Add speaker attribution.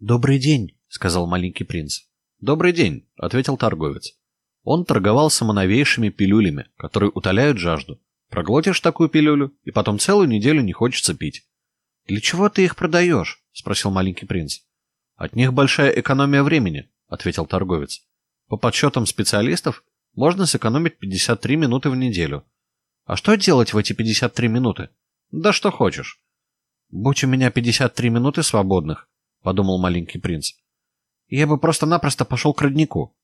Speaker 1: «Добрый день», — сказал маленький принц.
Speaker 2: «Добрый день», — ответил торговец. Он торговал самоновейшими пилюлями, которые утоляют жажду. Проглотишь такую пилюлю, и потом целую неделю не хочется пить.
Speaker 1: «Для чего ты их продаешь?» — спросил маленький принц.
Speaker 2: «От них большая экономия времени», — ответил торговец. «По подсчетам специалистов, можно сэкономить 53 минуты в неделю.
Speaker 1: А что делать в эти 53 минуты?
Speaker 2: Да что хочешь.
Speaker 1: Будь у меня 53 минуты свободных, подумал маленький принц. Я бы просто-напросто пошел к роднику.